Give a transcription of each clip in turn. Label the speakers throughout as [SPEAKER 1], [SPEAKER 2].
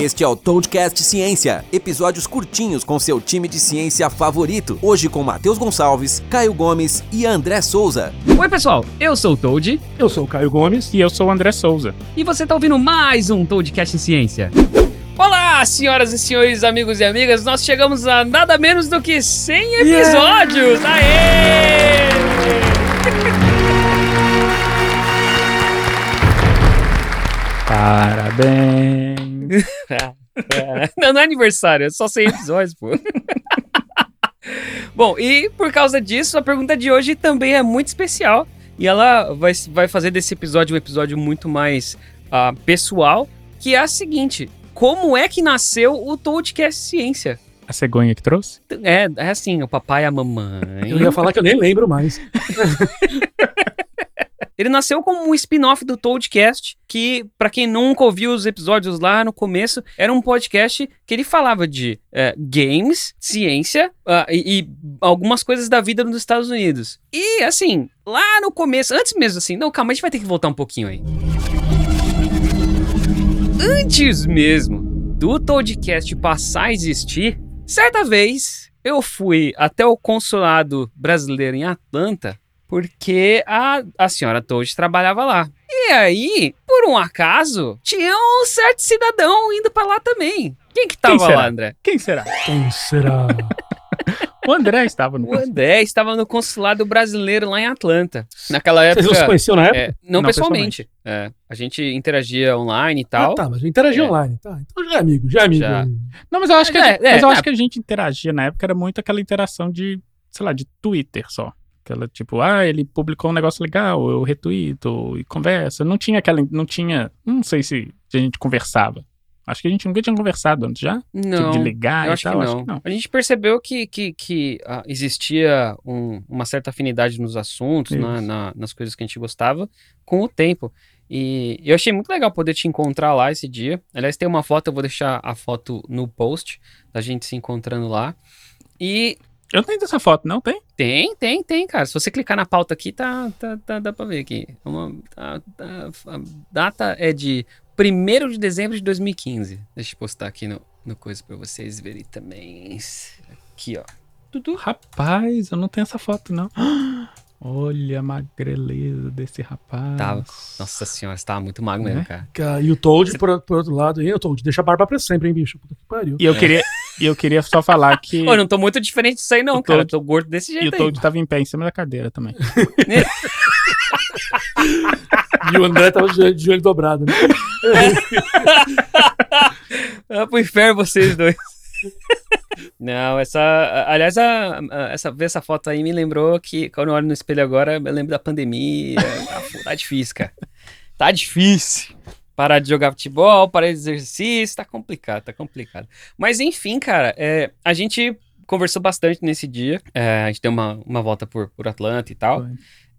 [SPEAKER 1] Este é o Toadcast Ciência, episódios curtinhos com seu time de ciência favorito. Hoje com Matheus Gonçalves, Caio Gomes e André Souza.
[SPEAKER 2] Oi, pessoal, eu sou o Toad.
[SPEAKER 3] Eu sou o Caio Gomes.
[SPEAKER 4] E eu sou o André Souza.
[SPEAKER 2] E você está ouvindo mais um Toadcast Ciência. Olá, senhoras e senhores, amigos e amigas, nós chegamos a nada menos do que 100 episódios! Yeah. Aê!
[SPEAKER 4] Parabéns!
[SPEAKER 2] não, não é aniversário, é só 100 episódios, pô. Bom, e por causa disso, a pergunta de hoje também é muito especial. E ela vai, vai fazer desse episódio um episódio muito mais uh, pessoal, que é a seguinte: como é que nasceu o Toadcast Ciência?
[SPEAKER 4] A cegonha que trouxe?
[SPEAKER 2] É, é assim, o papai e a mamãe.
[SPEAKER 3] Eu ia falar que eu nem lembro mais.
[SPEAKER 2] Ele nasceu como um spin-off do Toadcast, que, para quem nunca ouviu os episódios lá no começo, era um podcast que ele falava de é, games, ciência uh, e, e, algumas coisas da vida nos Estados Unidos. E, assim, lá no começo, antes mesmo assim, não, calma, a gente vai ter que voltar um pouquinho aí. Antes mesmo do Toadcast passar a existir, certa vez eu fui até o consulado brasileiro em Atlanta porque a, a senhora Toad trabalhava lá. E aí, por um acaso, tinha um certo cidadão indo para lá também. Quem que tava
[SPEAKER 4] Quem
[SPEAKER 2] lá, André?
[SPEAKER 4] Quem será?
[SPEAKER 3] Quem será?
[SPEAKER 4] o André estava no
[SPEAKER 2] O André estava no consulado brasileiro lá em Atlanta. Naquela época.
[SPEAKER 3] Vocês não se conheciam na época?
[SPEAKER 2] É, não, não, pessoalmente. pessoalmente. É, a gente interagia online e tal.
[SPEAKER 3] Ah, tá, mas interagia é. online. Tá, então já é amigo, já é amigo. Já.
[SPEAKER 4] Não, mas eu acho que, é, mas eu acho que a gente interagia na época era muito aquela interação de, sei lá, de Twitter só. Aquela tipo, ah, ele publicou um negócio legal, eu retuito e conversa. Não tinha aquela. Não tinha. Não sei se a gente conversava. Acho que a gente nunca tinha conversado antes já.
[SPEAKER 2] Não.
[SPEAKER 4] Tipo, de ligar
[SPEAKER 2] eu
[SPEAKER 4] e
[SPEAKER 2] acho
[SPEAKER 4] tal.
[SPEAKER 2] Que não.
[SPEAKER 4] Acho que não.
[SPEAKER 2] A gente percebeu que, que, que uh, existia um, uma certa afinidade nos assuntos, na, na, nas coisas que a gente gostava, com o tempo. E eu achei muito legal poder te encontrar lá esse dia. Aliás, tem uma foto, eu vou deixar a foto no post da gente se encontrando lá. E
[SPEAKER 4] eu não tenho essa foto, não? Tem?
[SPEAKER 2] Tem, tem, tem, cara. Se você clicar na pauta aqui, tá, tá, tá dá pra ver aqui. Uma, tá, tá, a data é de 1 de dezembro de 2015. Deixa eu postar aqui no, no coisa pra vocês verem também. Aqui, ó.
[SPEAKER 4] Tudo. Rapaz, eu não tenho essa foto, não. Olha a magreleza desse rapaz.
[SPEAKER 2] Tava. Nossa senhora, você tava muito magro mesmo, é?
[SPEAKER 3] cara. E o Toad, por, por, outro lado, e o Toad, deixa a barba pra sempre, hein, bicho? Puta que pariu.
[SPEAKER 4] E eu, é. queria, e eu queria só falar que.
[SPEAKER 2] Pô, não tô muito diferente disso aí, não, o cara. Toad, eu tô gordo desse jeito.
[SPEAKER 4] E o Toad tava em pé em cima da cadeira também.
[SPEAKER 3] e o André tava de joelho, dobrado, né?
[SPEAKER 2] ah, pro inferno vocês dois. Não, essa. Aliás, a, a, essa, ver essa foto aí me lembrou que, quando eu olho no espelho agora, eu lembro da pandemia. tá, tá difícil, cara. Tá difícil. Parar de jogar futebol, parar de exercício, tá complicado, tá complicado. Mas enfim, cara, é, a gente conversou bastante nesse dia. É, a gente deu uma, uma volta por, por Atlanta e tal. Foi.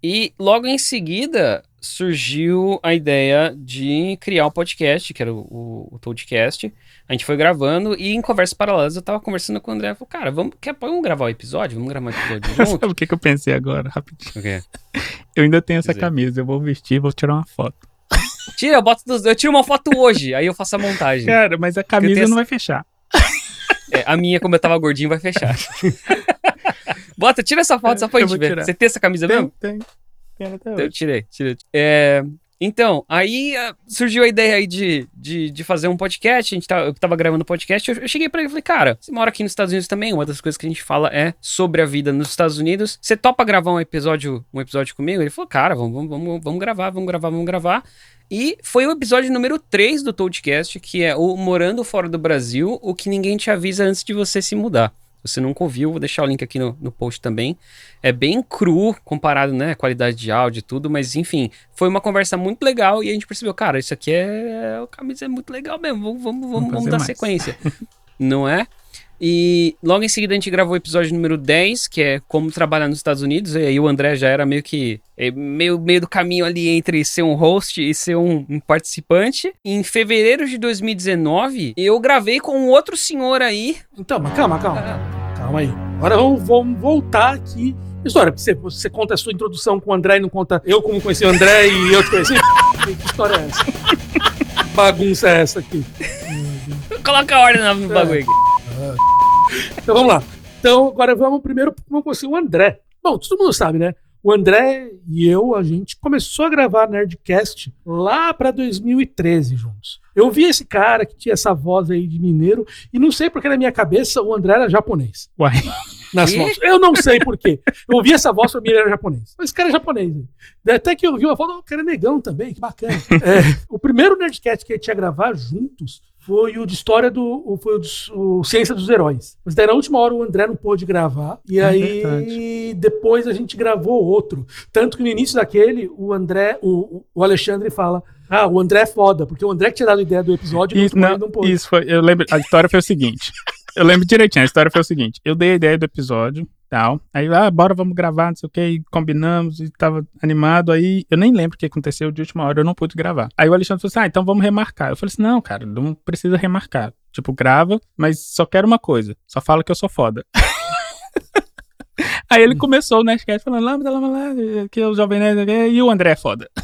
[SPEAKER 2] E logo em seguida surgiu a ideia de criar um podcast, que era o, o, o Toadcast. A gente foi gravando e em conversas paralelas eu tava conversando com o André. Falei, cara, vamos, quer, vamos gravar o um episódio? Vamos gravar o um episódio junto?
[SPEAKER 4] Sabe o que, que eu pensei agora, rapidinho?
[SPEAKER 2] O quê?
[SPEAKER 4] Eu ainda tenho essa camisa, eu vou vestir vou tirar uma foto.
[SPEAKER 2] Tira, eu, boto dos, eu tiro uma foto hoje, aí eu faço a montagem.
[SPEAKER 4] Cara, mas a camisa não vai fechar.
[SPEAKER 2] É, a minha, como eu tava gordinho, vai fechar. Bota, tira essa foto só pra gente ver. Você tem essa camisa
[SPEAKER 4] tem,
[SPEAKER 2] mesmo?
[SPEAKER 4] Tem, tem. até
[SPEAKER 2] hoje. Eu tirei, tirei. É, então, aí uh, surgiu a ideia aí de, de, de, fazer um podcast. A gente tá, eu tava gravando podcast. Eu, eu cheguei para ele e falei, cara, você mora aqui nos Estados Unidos também. Uma das coisas que a gente fala é sobre a vida nos Estados Unidos. Você topa gravar um episódio, um episódio comigo? Ele falou, cara, vamos, vamos, vamos gravar, vamos gravar, vamos gravar. E foi o episódio número 3 do Toadcast, que é o Morando Fora do Brasil, o que ninguém te avisa antes de você se mudar. Se você nunca ouviu, vou deixar o link aqui no, no post também. É bem cru comparado, né? Qualidade de áudio e tudo, mas enfim, foi uma conversa muito legal e a gente percebeu, cara, isso aqui é. O camisa é muito legal mesmo. Vamos, vamos, vamos, vamos, vamos dar mais. sequência. Não é? E logo em seguida a gente gravou o episódio número 10, que é como trabalhar nos Estados Unidos. E aí o André já era meio que é, meio, meio do caminho ali entre ser um host e ser um, um participante. Em fevereiro de 2019, eu gravei com um outro senhor aí.
[SPEAKER 3] Então, mas calma, calma. Calma aí. Agora vamos, vamos voltar aqui. História, você, você conta a sua introdução com o André e não conta eu como conheci o André e eu te conheci? que história é essa? bagunça é essa aqui?
[SPEAKER 2] coloca a ordem no bagulho aqui.
[SPEAKER 3] Então vamos lá. Então, agora vamos primeiro como conseguir o André. Bom, todo mundo sabe, né? O André e eu, a gente começou a gravar Nerdcast lá para 2013 juntos. Eu vi esse cara que tinha essa voz aí de mineiro e não sei porque na minha cabeça o André era japonês.
[SPEAKER 4] Uai.
[SPEAKER 3] Nas vozes. Eu não sei porquê. Eu ouvi essa voz pra mim ele era japonês. Mas esse cara é japonês. Hein? Até que eu vi uma foto, o cara é negão também, que bacana. É, o primeiro Nerdcast que a gente ia gravar juntos foi o de história do. Foi o, de, o Ciência dos Heróis. Mas daí na última hora o André não pôde gravar. E é aí verdade. depois a gente gravou outro. Tanto que no início daquele, o André, o, o Alexandre fala. Ah, o André é foda, porque o André que tinha dado a ideia do episódio
[SPEAKER 4] e não, não pôde. Isso foi. Eu lembro. A história foi o seguinte. Eu lembro direitinho, a história foi o seguinte: eu dei a ideia do episódio, tal. Aí, ah, bora, vamos gravar, não sei o que, combinamos e tava animado. Aí eu nem lembro o que aconteceu de última hora, eu não pude gravar. Aí o Alexandre falou assim: ah, então vamos remarcar. Eu falei assim: não, cara, não precisa remarcar. Tipo, grava, mas só quero uma coisa: só fala que eu sou foda. Aí ele começou o Nerdcast falando, lá, lá, que o Jovem Nerd, e o André é foda.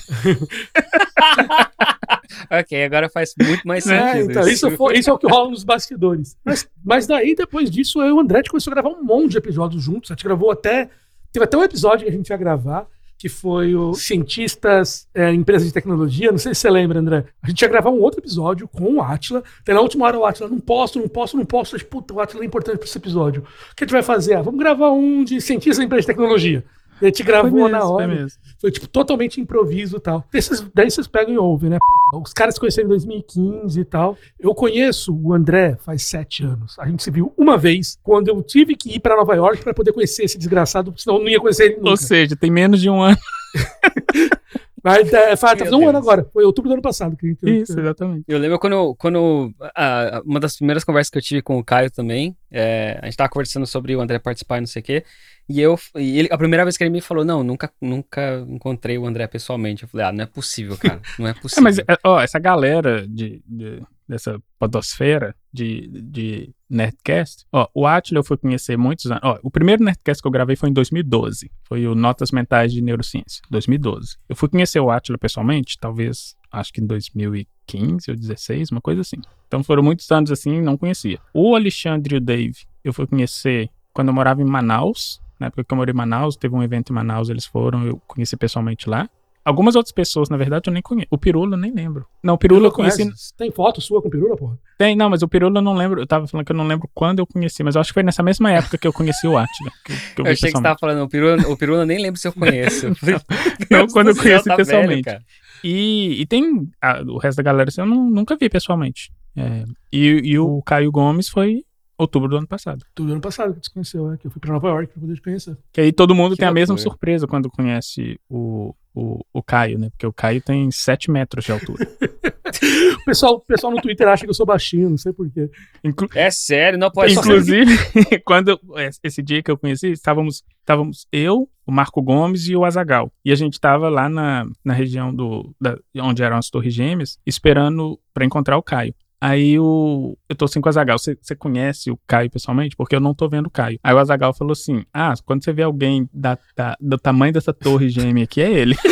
[SPEAKER 2] ok, agora faz muito mais é, sentido.
[SPEAKER 3] É, então, isso, foi, isso é o que rola nos bastidores. Mas, mas daí, depois disso, eu e o André começou a gravar um monte de episódios juntos. A gente gravou até. Teve até um episódio que a gente ia gravar, que foi o Cientistas é, Empresas de Tecnologia. Não sei se você lembra, André. A gente ia gravar um outro episódio com o Atila. Até na última hora o Atila, não posso, não posso, não posso. Tipo, puta, o Atila é importante para esse episódio. O que a gente vai fazer? Ah, vamos gravar um de Cientistas Empresas de Tecnologia. E a gente gravou mesmo, na hora. Foi, foi, tipo totalmente improviso e tal. Esses, daí vocês pegam e ouvem, né? Os caras se conheceram em 2015 e tal. Eu conheço o André faz sete anos. A gente se viu uma vez quando eu tive que ir para Nova York para poder conhecer esse desgraçado, senão eu não ia conhecer ele nunca.
[SPEAKER 4] Ou seja, tem menos de um ano.
[SPEAKER 3] Mas é, faz tá um ano agora. Foi outubro do ano passado. Que,
[SPEAKER 4] que Isso, exatamente.
[SPEAKER 2] Eu lembro quando, quando a, uma das primeiras conversas que eu tive com o Caio também, é, a gente tava conversando sobre o André participar e não sei o quê. E eu, e ele, a primeira vez que ele me falou, não, nunca, nunca encontrei o André pessoalmente. Eu falei, ah, não é possível, cara, não é possível.
[SPEAKER 4] é, mas, ó, essa galera de, de, dessa podosfera de, de Nerdcast, ó, o Atila eu fui conhecer muitos anos. Ó, o primeiro Nerdcast que eu gravei foi em 2012, foi o Notas Mentais de Neurociência, 2012. Eu fui conhecer o Atila pessoalmente, talvez, acho que em 2015 ou 2016, uma coisa assim. Então foram muitos anos assim, não conhecia. O Alexandre e o Dave, eu fui conhecer quando eu morava em Manaus, na época que eu morei em Manaus, teve um evento em Manaus, eles foram, eu conheci pessoalmente lá. Algumas outras pessoas, na verdade, eu nem conheço. O Pirula eu nem lembro. Não, o Pirula, eu conheci. Conhece?
[SPEAKER 3] Tem foto sua com o Pirula, porra?
[SPEAKER 4] Tem, não, mas o Pirula eu não lembro. Eu tava falando que eu não lembro quando eu conheci, mas eu acho que foi nessa mesma época que eu conheci o Atila. Que,
[SPEAKER 2] que eu, eu achei que você tava falando, o Pirula, o Pirula eu nem lembro se eu conheço.
[SPEAKER 4] não, não quando eu conheci tá pessoalmente. Velho, e, e tem a, o resto da galera assim, eu não, nunca vi pessoalmente. É, e, e o Caio Gomes foi Outubro do ano passado.
[SPEAKER 3] Outubro do ano passado que você conheceu, é, que eu fui pra Nova York pra poder te conhecer.
[SPEAKER 4] Que aí todo mundo que tem a mesma surpresa quando conhece o, o, o Caio, né? Porque o Caio tem 7 metros de altura.
[SPEAKER 3] o, pessoal, o pessoal no Twitter acha que eu sou baixinho, não sei porquê.
[SPEAKER 2] Inclu é sério, não pode
[SPEAKER 4] Inclusive, quando esse dia que eu conheci, estávamos, estávamos eu, o Marco Gomes e o Azagal. E a gente estava lá na, na região do, da, onde eram as Torres Gêmeas, esperando para encontrar o Caio. Aí o, eu tô assim com o Azagal, você, você conhece o Caio pessoalmente? Porque eu não tô vendo o Caio. Aí o Azagal falou assim: Ah, quando você vê alguém da, da, do tamanho dessa torre gêmea aqui, é ele.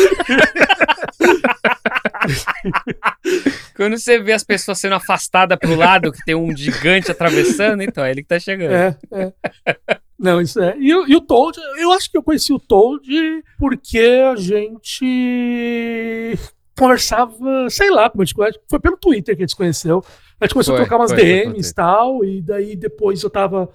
[SPEAKER 2] Quando você vê as pessoas sendo afastadas pro lado, que tem um gigante atravessando, então é ele que tá chegando.
[SPEAKER 3] É, é. Não, isso é. E, e, o Toad, eu acho que eu conheci o Toad porque a gente conversava, sei lá como a gente conhece, foi pelo Twitter que a gente se conheceu. A gente começou foi, a trocar umas foi, DMs e tal, e daí depois eu tava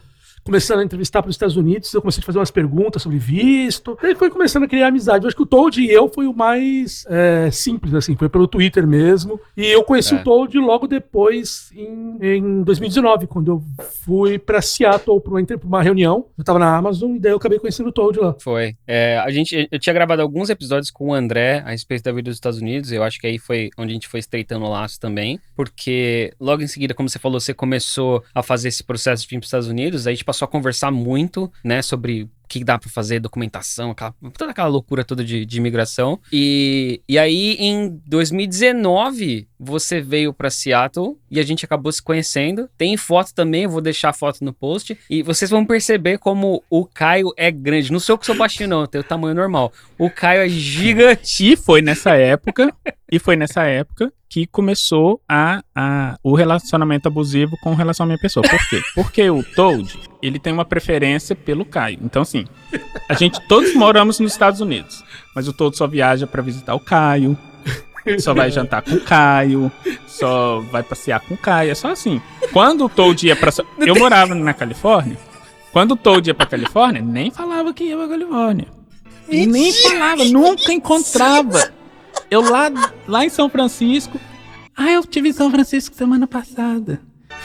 [SPEAKER 3] começando a entrevistar para os Estados Unidos, eu comecei a fazer umas perguntas sobre visto. Daí foi começando a criar amizade. Eu acho que o Toad e eu foi o mais é, simples, assim, foi pelo Twitter mesmo. E eu conheci é. o Toad logo depois, em, em 2019, quando eu fui para Seattle para uma, uma, reunião. Eu estava na Amazon e daí eu acabei conhecendo o Toad lá.
[SPEAKER 2] Foi. É, a gente, eu tinha gravado alguns episódios com o André a respeito da vida dos Estados Unidos. Eu acho que aí foi onde a gente foi estreitando o laço também, porque logo em seguida, como você falou, você começou a fazer esse processo de vir para os Estados Unidos, aí a gente passou a conversar muito, né, sobre que dá para fazer, documentação, aquela, toda aquela loucura toda de, de imigração. E, e aí, em 2019, você veio para Seattle e a gente acabou se conhecendo. Tem foto também, eu vou deixar a foto no post. E vocês vão perceber como o Caio é grande. Não sou que sou baixinho, não, tem o tamanho normal. O Caio é gigante.
[SPEAKER 4] E foi nessa época, e foi nessa época que começou a, a, o relacionamento abusivo com relação à minha pessoa. Por quê? Porque o Toad, ele tem uma preferência pelo Caio. Então, assim, a gente todos moramos nos Estados Unidos, mas o Toad só viaja para visitar o Caio, só vai jantar com o Caio, só vai passear com o Caio. É só assim. Quando o Toad ia pra. Eu morava na Califórnia. Quando o Toad ia pra Califórnia, nem falava que ia pra Califórnia. Mentira. Nem falava, nunca encontrava. Eu lá, lá em São Francisco. Ah, eu tive em São Francisco semana passada.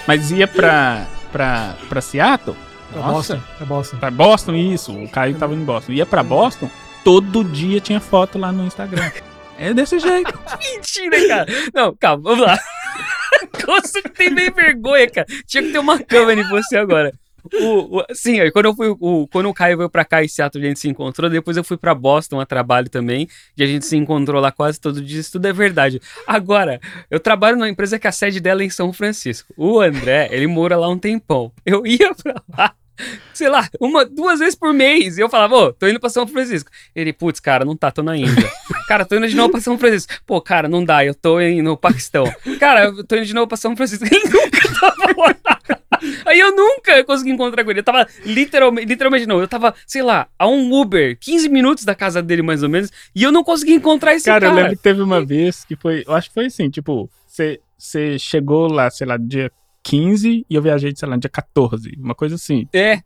[SPEAKER 4] Mas ia pra, pra, pra Seattle.
[SPEAKER 3] Boston. Pra Boston.
[SPEAKER 4] Pra Boston, isso. O Caio tava em Boston. Ia pra Boston, todo dia tinha foto lá no Instagram. É desse jeito.
[SPEAKER 2] Mentira, cara. Não, calma, vamos lá. Você tem bem vergonha, cara. Tinha que ter uma câmera em você agora. O, o, sim, quando eu fui, o, quando o Caio veio pra cá e Seattle a gente se encontrou, depois eu fui pra Boston a trabalho também, e a gente se encontrou lá quase todo dia, isso tudo é verdade. Agora, eu trabalho numa empresa que a sede dela é em São Francisco. O André, ele mora lá um tempão. Eu ia pra lá, sei lá, uma, duas vezes por mês. E eu falava, ô, tô indo pra São Francisco. Ele, putz, cara, não tá, tô na Índia. cara, tô indo de novo pra São Francisco. Pô, cara, não dá, eu tô indo no Paquistão. Cara, eu tô indo de novo pra São Francisco. Ele nunca tava lá. Aí eu nunca consegui encontrar com ele. Eu tava literalmente, literalmente não, eu tava, sei lá, a um Uber, 15 minutos da casa dele mais ou menos, e eu não consegui encontrar esse cara.
[SPEAKER 4] Cara, eu lembro que teve uma vez que foi, eu acho que foi assim, tipo, você chegou lá, sei lá, dia 15 e eu viajei, sei lá, dia 14. Uma coisa assim.
[SPEAKER 2] É.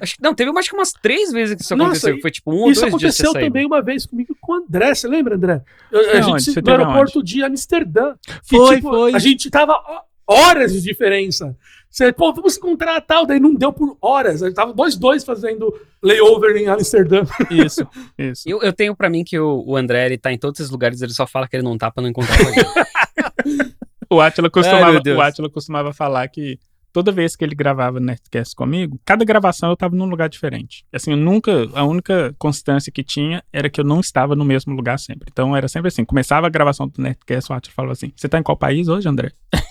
[SPEAKER 2] Acho que, não, teve acho que umas três vezes que isso Nossa, aconteceu. Foi tipo um ou dois
[SPEAKER 3] dias. Isso aconteceu também uma vez comigo com o André. Você lembra, André? Eu, a gente no aeroporto onde? de Amsterdã. Que,
[SPEAKER 4] foi,
[SPEAKER 3] tipo,
[SPEAKER 4] foi.
[SPEAKER 3] A gente tava horas de diferença. Você, pô, vamos encontrar tal, daí não deu por horas. A gente tava nós dois fazendo layover em Amsterdã.
[SPEAKER 4] Isso, isso.
[SPEAKER 2] Eu, eu tenho para mim que o, o André, ele tá em todos esses lugares, ele só fala que ele não tá pra não encontrar com a gente.
[SPEAKER 4] O Atila costumava, Ai, o Atila costumava falar que toda vez que ele gravava Nerdcast comigo, cada gravação eu tava num lugar diferente. Assim, eu nunca, a única constância que tinha era que eu não estava no mesmo lugar sempre. Então era sempre assim, começava a gravação do Nerdcast, o Atila falava assim: "Você tá em qual país hoje, André?"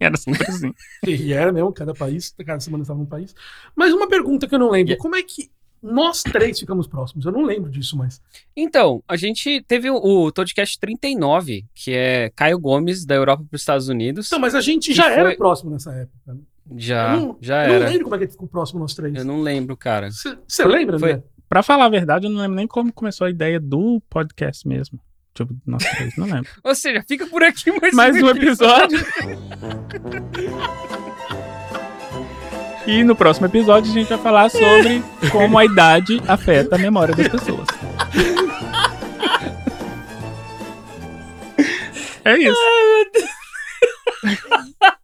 [SPEAKER 4] era sempre assim.
[SPEAKER 3] e era mesmo, cada país, cada semana estava num país. Mas uma pergunta que eu não lembro, yeah. como é que nós três ficamos próximos. Eu não lembro disso mais.
[SPEAKER 2] Então, a gente teve o, o podcast 39, que é Caio Gomes, da Europa para os Estados Unidos.
[SPEAKER 3] Então, mas a gente já foi... era próximo nessa época. Né?
[SPEAKER 2] Já,
[SPEAKER 3] não,
[SPEAKER 2] já
[SPEAKER 3] eu
[SPEAKER 2] era. Eu
[SPEAKER 3] não lembro como é que ficou próximo nós três.
[SPEAKER 2] Eu não lembro, cara.
[SPEAKER 3] Você lembra, foi... né?
[SPEAKER 4] Pra falar a verdade, eu não lembro nem como começou a ideia do podcast mesmo. Tipo, três, não lembro.
[SPEAKER 2] Ou seja, fica por aqui mais,
[SPEAKER 4] mais um episódio. E no próximo episódio a gente vai falar sobre como a idade afeta a memória das pessoas. É isso.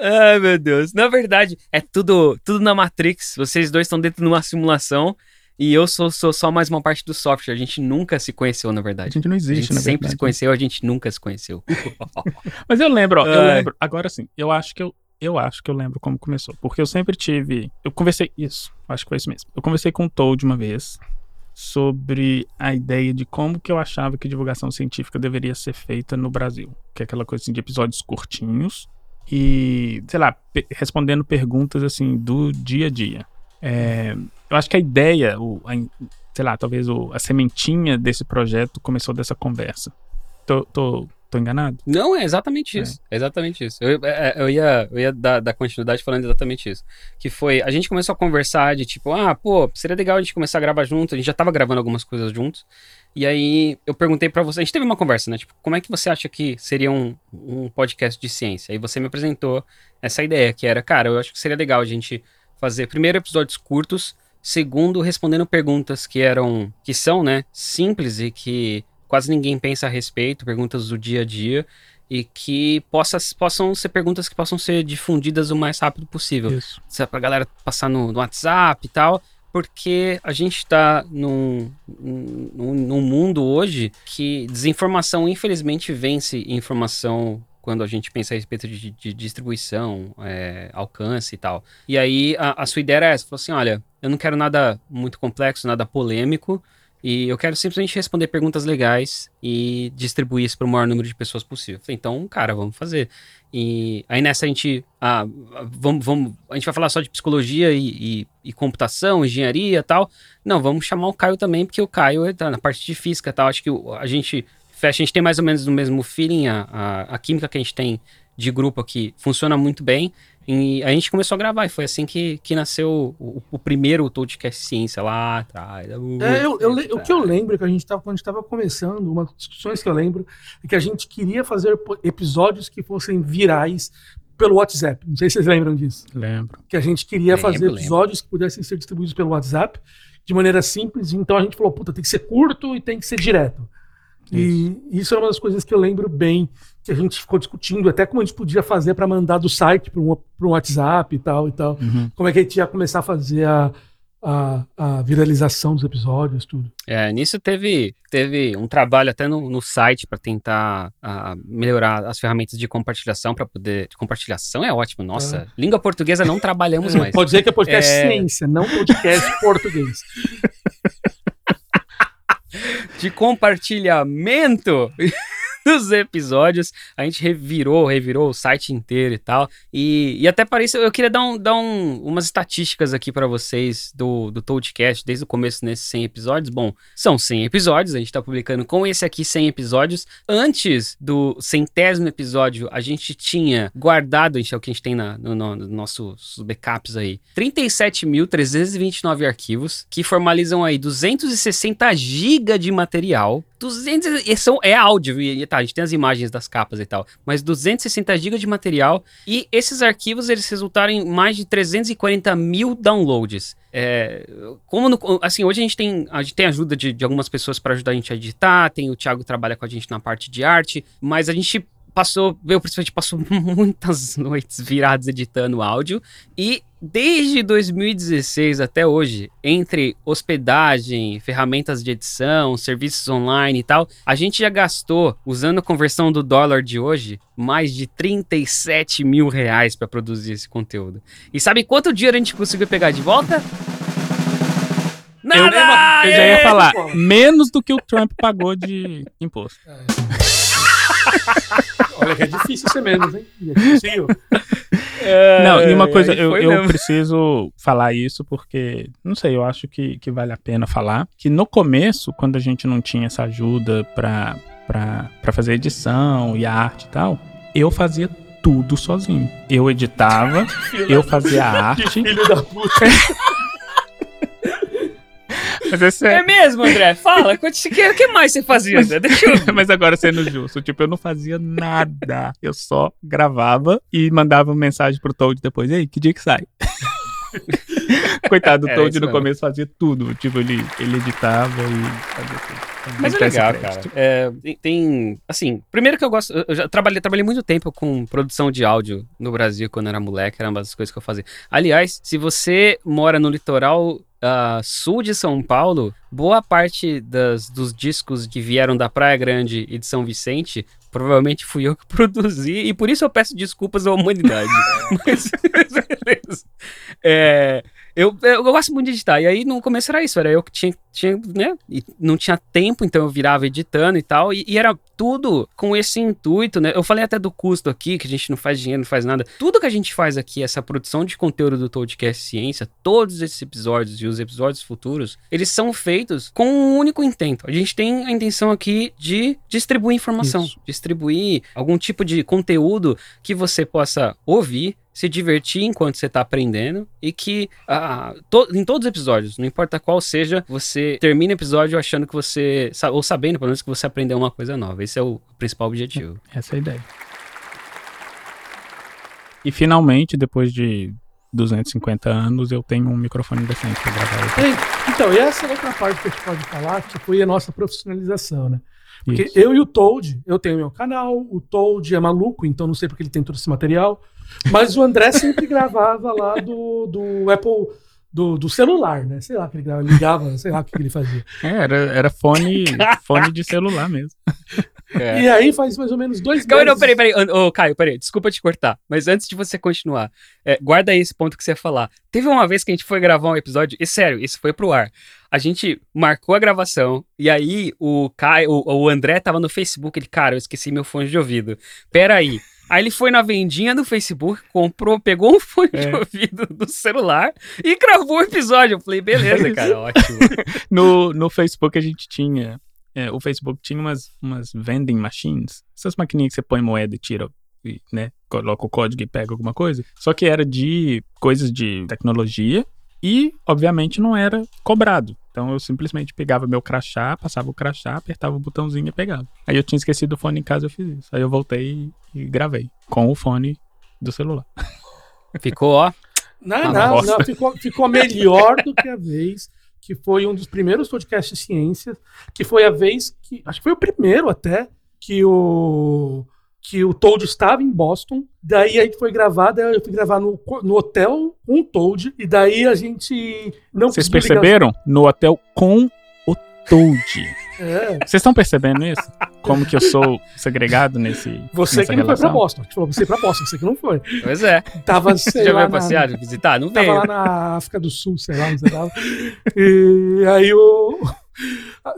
[SPEAKER 2] Ai, meu Deus. Na verdade, é tudo, tudo na Matrix. Vocês dois estão dentro de uma simulação. E eu sou, sou só mais uma parte do software. A gente nunca se conheceu, na verdade.
[SPEAKER 4] A gente não existe,
[SPEAKER 2] A gente sempre verdade. se conheceu, a gente nunca se conheceu.
[SPEAKER 4] Mas eu lembro, ó, eu lembro. Agora sim, eu acho que eu, eu acho que eu lembro como começou. Porque eu sempre tive. Eu conversei. Isso, acho que foi isso mesmo. Eu conversei com o Toad uma vez sobre a ideia de como que eu achava que divulgação científica deveria ser feita no Brasil. Que é aquela coisa assim de episódios curtinhos e, sei lá, pe respondendo perguntas assim do dia a dia. É, eu acho que a ideia, o, a, sei lá, talvez o, a sementinha desse projeto começou dessa conversa. Tô, tô, Tô enganado?
[SPEAKER 2] Não, é exatamente isso. É, exatamente isso. Eu, é, é, eu ia, eu ia dar, dar, continuidade falando exatamente isso. Que foi, a gente começou a conversar de tipo, ah, pô, seria legal a gente começar a gravar junto. A gente já tava gravando algumas coisas juntos. E aí eu perguntei para você, a gente teve uma conversa, né? Tipo, como é que você acha que seria um, um podcast de ciência? Aí você me apresentou essa ideia, que era, cara, eu acho que seria legal a gente fazer primeiro episódios curtos, segundo respondendo perguntas que eram, que são, né, simples e que quase ninguém pensa a respeito, perguntas do dia a dia, e que possa, possam ser perguntas que possam ser difundidas o mais rápido possível.
[SPEAKER 4] Isso.
[SPEAKER 2] Pra galera passar no, no WhatsApp e tal, porque a gente está num, num, num, mundo hoje que desinformação, infelizmente, vence informação quando a gente pensa a respeito de, de distribuição, é, alcance e tal. E aí a, a, sua ideia era essa, falou assim, olha, eu não quero nada muito complexo, nada polêmico. E eu quero simplesmente responder perguntas legais e distribuir isso para o maior número de pessoas possível. Falei, então, cara, vamos fazer. E aí nessa a gente, ah, vamos, vamos, a gente vai falar só de psicologia e, e, e computação, engenharia e tal. Não, vamos chamar o Caio também, porque o Caio está na parte de física e tal. Acho que a gente fecha, a gente tem mais ou menos o mesmo feeling, a, a, a química que a gente tem de grupo aqui funciona muito bem. E a gente começou a gravar, e foi assim que, que nasceu o, o primeiro podcast Ciência lá atrás.
[SPEAKER 3] É, eu, eu, o que eu lembro é que a gente estava, quando a gente estava começando, uma das discussões que eu lembro é que a gente queria fazer episódios que fossem virais pelo WhatsApp. Não sei se vocês lembram disso.
[SPEAKER 4] Lembro.
[SPEAKER 3] Que a gente queria lembro, fazer episódios lembro. que pudessem ser distribuídos pelo WhatsApp de maneira simples. Então a gente falou, puta, tem que ser curto e tem que ser direto. Isso. E isso é uma das coisas que eu lembro bem que a gente ficou discutindo até como a gente podia fazer para mandar do site para um, um WhatsApp e tal e tal. Uhum. Como é que a gente ia começar a fazer a, a, a, viralização dos episódios, tudo.
[SPEAKER 2] É, nisso teve, teve um trabalho até no, no site para tentar uh, melhorar as ferramentas de compartilhação para poder. De compartilhação é ótimo, nossa. É. Língua portuguesa não trabalhamos mais.
[SPEAKER 3] Pode dizer que é podcast é... ciência, não podcast português.
[SPEAKER 2] de compartilhamento dos episódios. A gente revirou, revirou o site inteiro e tal. E, e até para isso, eu queria dar, um, dar um, umas estatísticas aqui para vocês do, do Toadcast, desde o começo nesses 100 episódios. Bom, são 100 episódios, a gente tá publicando com esse aqui 100 episódios. Antes do centésimo episódio, a gente tinha guardado, a gente é o que a gente tem na, no, no, no nossos backups aí, 37.329 arquivos, que formalizam aí 260 GB de material. 200, são, é áudio, e, tá, a gente tem as imagens das capas e tal, mas 260 GB de material e esses arquivos eles resultaram em mais de 340 mil downloads. É, como no, assim, hoje a gente tem, a gente tem ajuda de, de algumas pessoas para ajudar a gente a editar, tem o Thiago trabalha com a gente na parte de arte, mas a gente passou, eu principalmente passou muitas noites viradas editando áudio e desde 2016 até hoje, entre hospedagem, ferramentas de edição, serviços online e tal, a gente já gastou, usando a conversão do dólar de hoje, mais de 37 mil reais para produzir esse conteúdo. E sabe quanto dinheiro a gente conseguiu pegar de volta?
[SPEAKER 4] Nada! Eu, eu já ia falar, menos do que o Trump pagou de imposto. É.
[SPEAKER 3] Olha que é difícil ser menos, hein?
[SPEAKER 4] É, não, e uma coisa, eu, eu preciso falar isso porque, não sei, eu acho que, que vale a pena falar. Que no começo, quando a gente não tinha essa ajuda pra, pra, pra fazer edição e arte e tal, eu fazia tudo sozinho. Eu editava, eu fazia arte. Filho da puta.
[SPEAKER 2] Mas é... é mesmo, André? Fala, o que, que mais você fazia, André? Deixa
[SPEAKER 4] eu... Mas agora sendo justo, tipo, eu não fazia nada. Eu só gravava e mandava uma mensagem pro Toad depois. Ei, que dia que sai? Coitado, o Toad no começo fazia tudo. Tipo, ele, ele editava e fazia tudo.
[SPEAKER 2] Mas é legal, cara. É, tem, assim, primeiro que eu gosto, eu já trabalhei, trabalhei muito tempo com produção de áudio no Brasil quando era moleque, era uma das coisas que eu fazia. Aliás, se você mora no litoral uh, sul de São Paulo, boa parte das, dos discos que vieram da Praia Grande e de São Vicente, provavelmente fui eu que produzi, e por isso eu peço desculpas à humanidade. Mas, beleza. É, eu, eu, gosto muito de editar. E aí no começo era isso, era eu que tinha, tinha né? E não tinha tempo, então eu virava editando e tal. E, e, era tudo com esse intuito, né? Eu falei até do custo aqui, que a gente não faz dinheiro, não faz nada. Tudo que a gente faz aqui, essa produção de conteúdo do Toadcast Ciência, todos esses episódios e os episódios futuros, eles são feitos com um único intento. A gente tem a intenção aqui de distribuir informação, isso. distribuir algum tipo de conteúdo que você possa ouvir se divertir enquanto você está aprendendo e que ah, to, em todos os episódios, não importa qual seja, você termina o episódio achando que você, ou sabendo pelo menos que você aprendeu uma coisa nova. Esse é o principal objetivo.
[SPEAKER 4] Essa é a ideia. E finalmente, depois de 250 anos, eu tenho um microfone decente para gravar.
[SPEAKER 3] Então, e essa é outra parte que a gente pode falar, que foi a nossa profissionalização, né? Porque Isso. eu e o Toad, eu tenho meu canal, o Toad é maluco, então não sei porque ele tem todo esse material. Mas o André sempre gravava lá do, do Apple. Do, do, celular, né? Sei lá que ele ligava, sei lá o que ele fazia.
[SPEAKER 4] É, era, era fone, fone de celular mesmo.
[SPEAKER 3] É. E aí faz mais ou menos dois
[SPEAKER 2] Calma, meses. Não, peraí, peraí. Ô, oh, Caio, peraí. Desculpa te cortar. Mas antes de você continuar, é, guarda aí esse ponto que você ia falar. Teve uma vez que a gente foi gravar um episódio, e sério, isso foi pro ar. A gente marcou a gravação, e aí o Caio, o, o André tava no Facebook, ele, cara, eu esqueci meu fone de ouvido. Pera aí. Aí ele foi na vendinha do Facebook, comprou, pegou um fone é. de ouvido do celular e gravou o episódio. Eu falei, beleza, cara, ótimo.
[SPEAKER 4] no, no Facebook a gente tinha. É, o Facebook tinha umas, umas vending machines, essas maquininhas que você põe moeda e tira, e, né? Coloca o código e pega alguma coisa. Só que era de coisas de tecnologia e, obviamente, não era cobrado. Então eu simplesmente pegava meu crachá, passava o crachá, apertava o botãozinho e pegava. Aí eu tinha esquecido o fone em casa, eu fiz isso. Aí eu voltei e gravei com o fone do celular.
[SPEAKER 2] Ficou, ó.
[SPEAKER 3] Não, não, não, ficou, ficou melhor do que a vez que foi um dos primeiros podcasts de ciências, que foi a vez que, acho que foi o primeiro até, que o que o Toad estava em Boston. Daí a gente foi gravar, daí eu fui gravar no, no hotel com o Toad. E daí a gente
[SPEAKER 4] não Vocês perceberam? Ligar... No hotel com o Toad. É. Vocês estão percebendo isso? Como que eu sou segregado nesse.
[SPEAKER 3] Você que não relação? foi pra Boston. A gente falou você pra Boston, você que não foi.
[SPEAKER 2] Pois é.
[SPEAKER 3] Tava,
[SPEAKER 2] você já veio passear, visitar? Não veio.
[SPEAKER 3] Tava lá na África do Sul, sei lá, não sei lá. E aí o.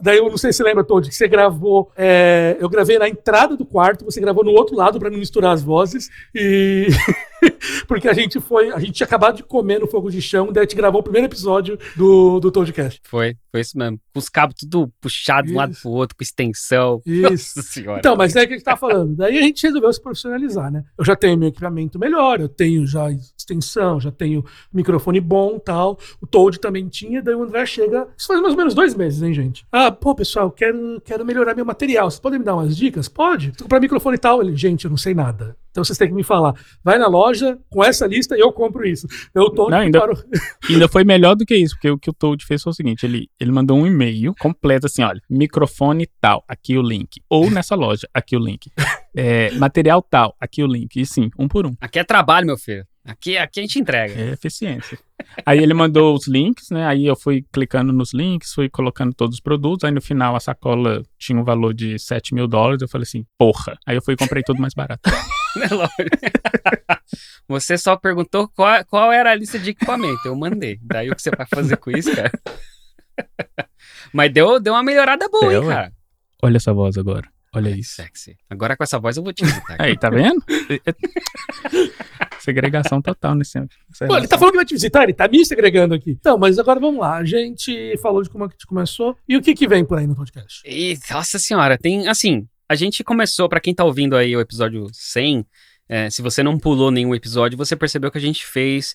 [SPEAKER 3] Daí eu não sei se você lembra, Todd, que você gravou. É, eu gravei na entrada do quarto, você gravou no outro lado para não misturar as vozes. E. Porque a gente foi. A gente tinha acabado de comer no fogo de chão, daí a gente gravou o primeiro episódio do, do Toadcast.
[SPEAKER 2] Foi, foi isso mesmo. Com os cabos tudo puxado de um lado pro outro, com extensão.
[SPEAKER 3] Isso. Nossa senhora. Então, mas é que a gente tá falando. Daí a gente resolveu se profissionalizar, né? Eu já tenho meu equipamento melhor, eu tenho já extensão, já tenho microfone bom tal. O Toad também tinha, daí o André chega. Isso faz mais ou menos dois meses, hein, gente? Ah, pô, pessoal, quero, quero melhorar meu material. Vocês podem me dar umas dicas? Pode. Tô comprar microfone e tal. Ele, gente, eu não sei nada. Então vocês têm que me falar. Vai na loja com essa lista e eu compro isso. Eu tô
[SPEAKER 4] Não, ainda, ainda foi melhor do que isso, porque o que o Toad fez foi o seguinte: ele, ele mandou um e-mail completo assim: olha, microfone tal, aqui o link. Ou nessa loja, aqui o link. É, material tal, aqui o link. E sim, um por um.
[SPEAKER 2] Aqui é trabalho, meu filho. Aqui, aqui a gente entrega.
[SPEAKER 4] É eficiência. Aí ele mandou os links, né? Aí eu fui clicando nos links, fui colocando todos os produtos. Aí no final a sacola tinha um valor de 7 mil dólares. Eu falei assim, porra. Aí eu fui e comprei tudo mais barato.
[SPEAKER 2] Você só perguntou qual, qual era a lista de equipamento. Eu mandei. Daí o que você vai fazer com isso, cara? Mas deu, deu uma melhorada boa, deu, hein, cara?
[SPEAKER 4] Olha essa voz agora. Olha isso.
[SPEAKER 2] Sexy. Agora com essa voz eu vou te visitar.
[SPEAKER 4] Aí, tá vendo? Segregação total nesse
[SPEAKER 3] Pô, ele tá falando que vai te visitar, ele tá me segregando aqui. Então, mas agora vamos lá. A gente falou de como a gente começou. E o que que vem por aí no podcast?
[SPEAKER 2] E, nossa senhora, tem, assim, a gente começou, para quem tá ouvindo aí o episódio 100, é, se você não pulou nenhum episódio, você percebeu que a gente fez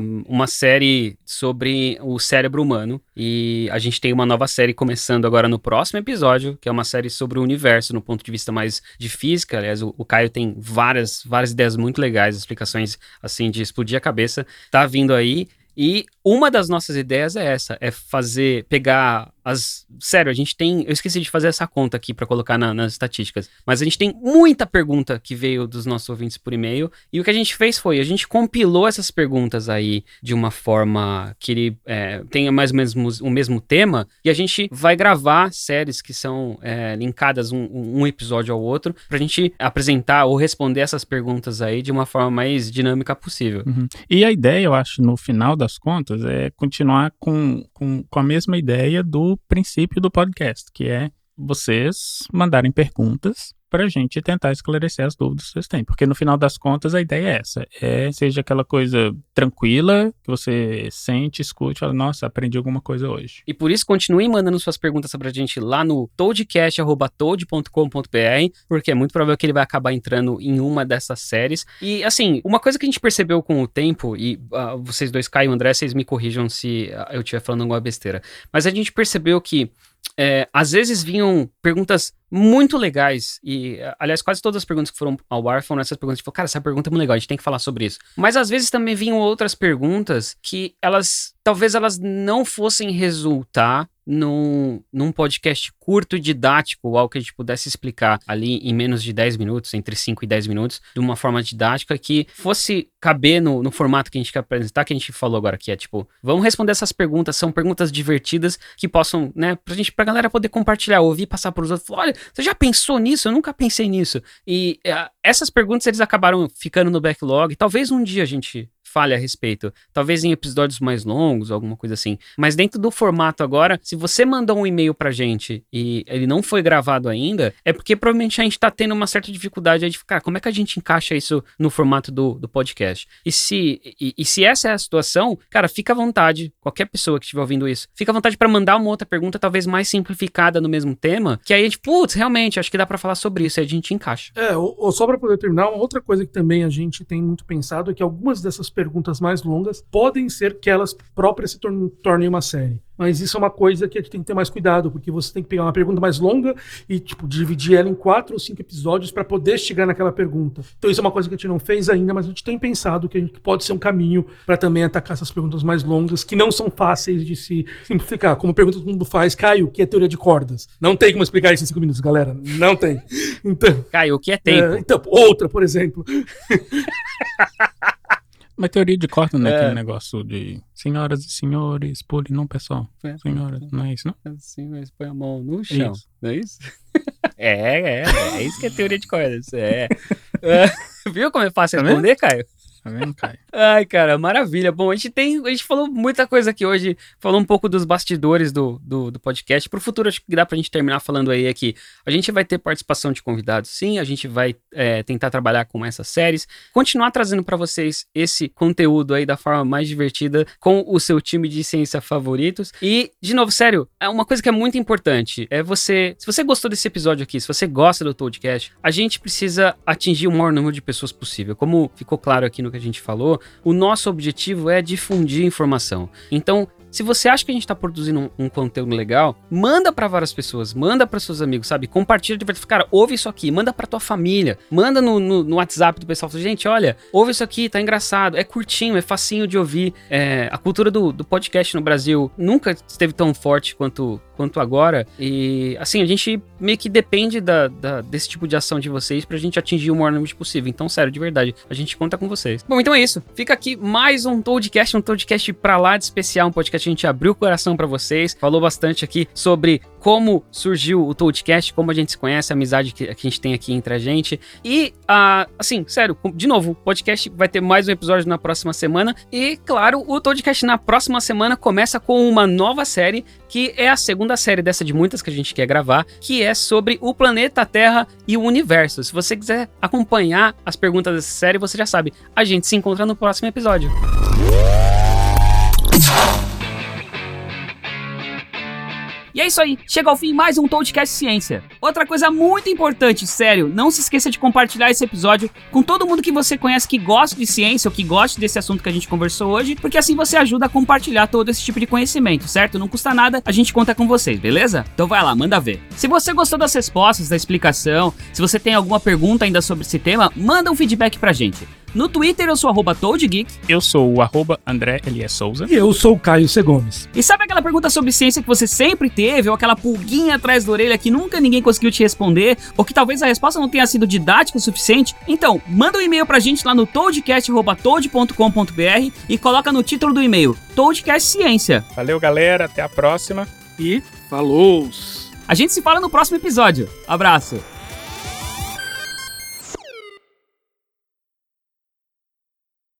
[SPEAKER 2] um, uma série sobre o cérebro humano. E a gente tem uma nova série começando agora no próximo episódio, que é uma série sobre o universo, no ponto de vista mais de física. Aliás, o, o Caio tem várias, várias ideias muito legais, explicações assim de explodir a cabeça. Tá vindo aí. E uma das nossas ideias é essa, é fazer, pegar as... Sério, a gente tem... Eu esqueci de fazer essa conta aqui para colocar na, nas estatísticas, mas a gente tem muita pergunta que veio dos nossos ouvintes por e-mail, e o que a gente fez foi, a gente compilou essas perguntas aí de uma forma que ele é, tenha mais ou menos o mesmo tema, e a gente vai gravar séries que são é, linkadas um, um, episódio ao outro, pra gente apresentar ou responder essas perguntas aí de uma forma mais dinâmica possível.
[SPEAKER 4] Uhum. E a ideia, eu acho, no final das contas, é continuar com, com, com a mesma ideia do princípio do podcast, que é vocês mandarem perguntas para a gente tentar esclarecer as dúvidas que vocês têm. Porque no final das contas a ideia é essa: é seja aquela coisa tranquila que você sente, escute, fala, nossa, aprendi alguma coisa hoje.
[SPEAKER 2] E por isso continue mandando suas perguntas para a gente lá no toadcast@toad.com.br, porque é muito provável que ele vai acabar entrando em uma dessas séries. E assim, uma coisa que a gente percebeu com o tempo e uh, vocês dois Caio e André, vocês me corrijam se uh, eu estiver falando alguma besteira, mas a gente percebeu que é, às vezes vinham perguntas muito legais. E, aliás, quase todas as perguntas que foram ao ar foram essas perguntas. Tipo, cara, essa pergunta é muito legal, a gente tem que falar sobre isso. Mas às vezes também vinham outras perguntas que elas, talvez elas não fossem resultar num, num podcast curto didático, algo que a gente pudesse explicar ali em menos de 10 minutos, entre 5 e 10 minutos, de uma forma didática que fosse caber no, no formato que a gente quer apresentar, que a gente falou agora, que é tipo, vamos responder essas perguntas, são perguntas divertidas que possam, né, pra gente, pra galera poder compartilhar, ouvir, passar pros outros, falar, olha, você já pensou nisso? Eu nunca pensei nisso. E uh, essas perguntas eles acabaram ficando no backlog, talvez um dia a gente fale a respeito. Talvez em episódios mais longos, alguma coisa assim. Mas dentro do formato agora, se você mandou um e-mail pra gente e ele não foi gravado ainda, é porque provavelmente a gente tá tendo uma certa dificuldade de ficar, como é que a gente encaixa isso no formato do, do podcast? E se, e, e se essa é a situação, cara, fica à vontade, qualquer pessoa que estiver ouvindo isso, fica à vontade para mandar uma outra pergunta, talvez mais simplificada no mesmo tema, que aí a gente, putz, realmente, acho que dá para falar sobre isso, aí a gente encaixa.
[SPEAKER 3] É, ou, ou só para poder terminar, uma outra coisa que também a gente tem muito pensado é que algumas dessas perguntas perguntas mais longas, podem ser que elas próprias se tornem uma série. Mas isso é uma coisa que a gente tem que ter mais cuidado, porque você tem que pegar uma pergunta mais longa e tipo dividir ela em quatro ou cinco episódios para poder chegar naquela pergunta. Então isso é uma coisa que a gente não fez ainda, mas a gente tem pensado que a gente pode ser um caminho para também atacar essas perguntas mais longas, que não são fáceis de se simplificar. Como pergunta todo mundo faz, Caio, o que é teoria de cordas? Não tem como explicar isso em cinco minutos, galera. Não tem.
[SPEAKER 2] Então, Caio, o que é tempo?
[SPEAKER 3] É, então, outra, por exemplo.
[SPEAKER 4] Mas teoria de corda não é, é aquele negócio de senhoras e senhores, pule não pessoal. É. Senhoras, não é isso, não?
[SPEAKER 2] Assim, mas põe a mão no chão, isso. não é isso? é, é, é isso que é teoria de cordas. É. é. Viu como é fácil tá responder, Caio?
[SPEAKER 4] Tá vendo, Caio?
[SPEAKER 2] Ai, cara, maravilha. Bom, a gente tem. A gente falou muita coisa aqui hoje. Falou um pouco dos bastidores do, do, do podcast. Pro futuro, acho que dá pra gente terminar falando aí aqui. A gente vai ter participação de convidados, sim. A gente vai é, tentar trabalhar com essas séries. Continuar trazendo para vocês esse conteúdo aí da forma mais divertida com o seu time de ciência favoritos. E, de novo, sério, é uma coisa que é muito importante. É você. Se você gostou desse episódio aqui, se você gosta do podcast, a gente precisa atingir o maior número de pessoas possível. Como ficou claro aqui no que a gente falou, o nosso objetivo é difundir informação. Então, se você acha que a gente está produzindo um, um, conteúdo legal, manda para várias pessoas, manda para seus amigos, sabe? Compartilha. Cara, ouve isso aqui, manda para tua família, manda no, no, no, WhatsApp do pessoal. Gente, olha, ouve isso aqui, tá engraçado, é curtinho, é facinho de ouvir. É, a cultura do, do podcast no Brasil nunca esteve tão forte quanto, quanto agora. E assim, a gente meio que depende da, da, desse tipo de ação de vocês pra gente atingir o maior número possível. Então, sério, de verdade, a gente conta com vocês. Bom, então é isso. Fica aqui mais um podcast, um podcast pra lá de especial, um podcast a gente abriu o coração para vocês, falou bastante aqui sobre como surgiu o Toadcast, como a gente se conhece, a amizade que, a gente tem aqui entre a gente. E, uh, assim, sério, de novo, o podcast vai ter mais um episódio na próxima semana. E, claro, o Toadcast na próxima semana começa com uma nova série, que é a segunda série dessa de muitas que a gente quer gravar, que é sobre o planeta Terra e o universo. Se você quiser acompanhar as perguntas dessa série, você já sabe. A gente se encontra no próximo episódio. E é isso aí, chega ao fim mais um Toadcast Ciência. Outra coisa muito importante, sério, não se esqueça de compartilhar esse episódio com todo mundo que você conhece que gosta de ciência ou que gosta desse assunto que a gente conversou hoje, porque assim você ajuda a compartilhar todo esse tipo de conhecimento, certo? Não custa nada, a gente conta com vocês, beleza? Então vai lá, manda ver. Se você gostou das respostas, da explicação, se você tem alguma pergunta ainda sobre esse tema, manda um feedback pra gente. No Twitter eu sou arroba ToadGeek.
[SPEAKER 4] Eu sou o arroba André Elias Souza.
[SPEAKER 3] E eu sou o Caio C. Gomes.
[SPEAKER 2] E sabe aquela pergunta sobre ciência que você sempre teve, ou aquela pulguinha atrás da orelha que nunca ninguém conseguiu te responder, ou que talvez a resposta não tenha sido didática o suficiente? Então, manda um e-mail pra gente lá no toadcast.toad.com.br e coloca no título do e-mail Toadcast Ciência.
[SPEAKER 4] Valeu, galera. Até a próxima.
[SPEAKER 3] E falou!
[SPEAKER 2] A gente se fala no próximo episódio. Abraço!